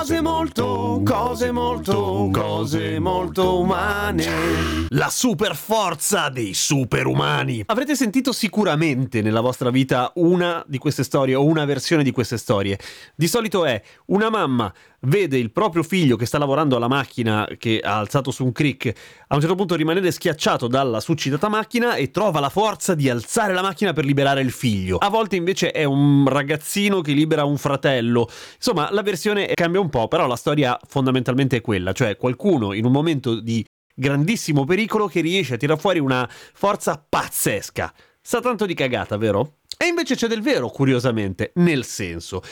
Cose molto, cose molto, cose molto umane. La super forza dei superumani. Avrete sentito sicuramente nella vostra vita una di queste storie o una versione di queste storie. Di solito è una mamma vede il proprio figlio che sta lavorando alla macchina che ha alzato su un crick, a un certo punto rimanere schiacciato dalla succitata macchina e trova la forza di alzare la macchina per liberare il figlio. A volte invece è un ragazzino che libera un fratello. Insomma, la versione cambia un po', però la storia fondamentalmente è quella, cioè qualcuno in un momento di grandissimo pericolo che riesce a tirare fuori una forza pazzesca. Sa tanto di cagata, vero? E invece c'è del vero, curiosamente, nel senso.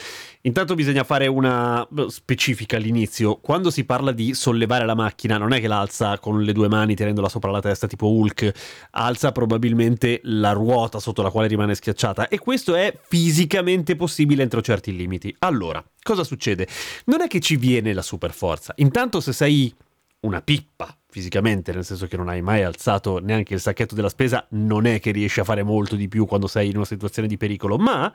Intanto bisogna fare una specifica all'inizio. Quando si parla di sollevare la macchina, non è che l'alza con le due mani tenendola sopra la testa tipo Hulk, alza probabilmente la ruota sotto la quale rimane schiacciata e questo è fisicamente possibile entro certi limiti. Allora, cosa succede? Non è che ci viene la super forza. Intanto se sei una pippa fisicamente, nel senso che non hai mai alzato neanche il sacchetto della spesa, non è che riesci a fare molto di più quando sei in una situazione di pericolo, ma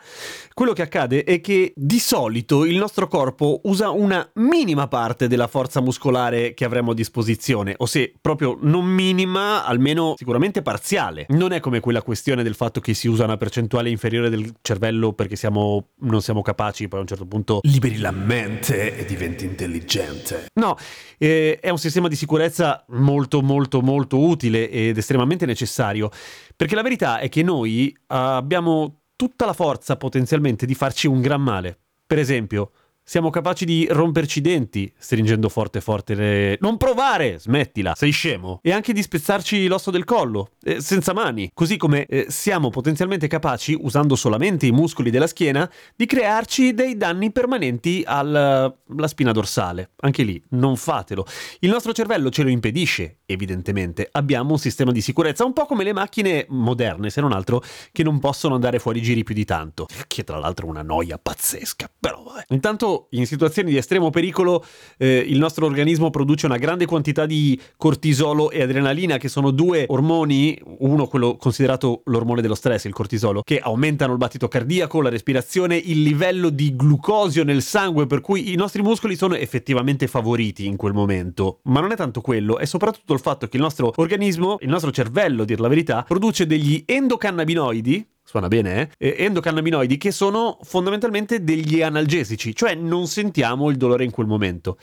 quello che accade è che di solito il nostro corpo usa una minima parte della forza muscolare che avremo a disposizione, o se proprio non minima, almeno sicuramente parziale. Non è come quella questione del fatto che si usa una percentuale inferiore del cervello perché siamo, non siamo capaci, poi a un certo punto liberi la mente e diventi intelligente. No, eh, è un sistema di sicurezza molto molto molto utile ed estremamente necessario, perché la verità è che noi abbiamo tutta la forza potenzialmente di farci un gran male. Per esempio, siamo capaci di romperci i denti stringendo forte forte le... Non provare! Smettila, sei scemo. E anche di spezzarci l'osso del collo, eh, senza mani. Così come eh, siamo potenzialmente capaci, usando solamente i muscoli della schiena, di crearci dei danni permanenti alla spina dorsale. Anche lì, non fatelo. Il nostro cervello ce lo impedisce, evidentemente. Abbiamo un sistema di sicurezza, un po' come le macchine moderne, se non altro, che non possono andare fuori giri più di tanto. Che tra l'altro è una noia pazzesca. Però vabbè. Intanto in situazioni di estremo pericolo eh, il nostro organismo produce una grande quantità di cortisolo e adrenalina, che sono due ormoni, uno quello considerato l'ormone dello stress, il cortisolo, che aumentano il battito cardiaco, la respirazione, il livello di glucosio nel sangue, per cui i nostri muscoli sono effettivamente favoriti in quel momento. Ma non è tanto quello, è soprattutto il fatto che il nostro organismo, il nostro cervello, dir la verità, produce degli endocannabinoidi, suona bene, eh? endocannabinoidi che sono fondamentalmente degli analgesici, cioè non sentiamo il dolore in quel momento.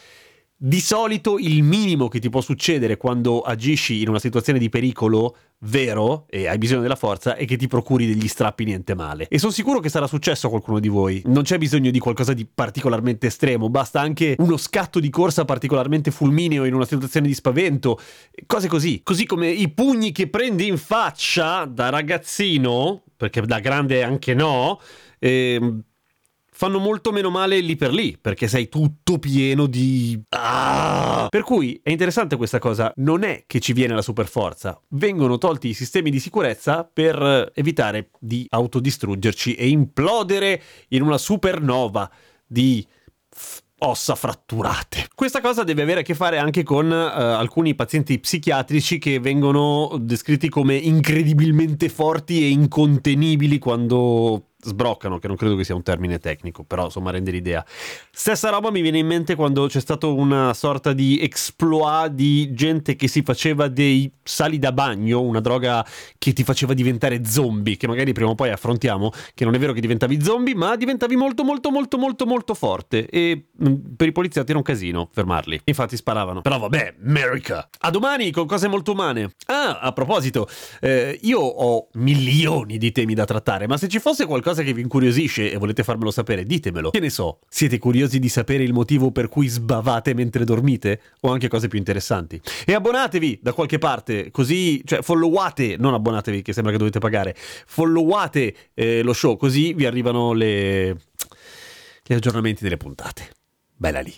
Di solito il minimo che ti può succedere quando agisci in una situazione di pericolo vero e hai bisogno della forza è che ti procuri degli strappi niente male. E sono sicuro che sarà successo a qualcuno di voi. Non c'è bisogno di qualcosa di particolarmente estremo, basta anche uno scatto di corsa particolarmente fulmineo in una situazione di spavento, cose così. Così come i pugni che prendi in faccia da ragazzino, perché da grande anche no, eh, fanno molto meno male lì per lì, perché sei tutto pieno di... Ah! Per cui è interessante questa cosa, non è che ci viene la superforza, vengono tolti i sistemi di sicurezza per evitare di autodistruggerci e implodere in una supernova di ossa fratturate. Questa cosa deve avere a che fare anche con uh, alcuni pazienti psichiatrici che vengono descritti come incredibilmente forti e incontenibili quando sbroccano, che non credo che sia un termine tecnico, però insomma rende l'idea. Stessa roba mi viene in mente quando c'è stato una sorta di exploit di gente che si faceva dei sali da bagno, una droga che ti faceva diventare zombie, che magari prima o poi affrontiamo, che non è vero che diventavi zombie, ma diventavi molto molto molto molto molto forte e mm, per i poliziotti era un casino fermarli. Infatti sparavano. Però vabbè, America. A domani con cose molto umane. Ah, a proposito, eh, io ho milioni di temi da trattare, ma se ci fosse qualcosa qualcosa che vi incuriosisce e volete farmelo sapere, ditemelo. Che ne so, siete curiosi di sapere il motivo per cui sbavate mentre dormite? O anche cose più interessanti. E abbonatevi da qualche parte, così, cioè followate, non abbonatevi che sembra che dovete pagare, followate eh, lo show, così vi arrivano le... gli aggiornamenti delle puntate. Bella lì.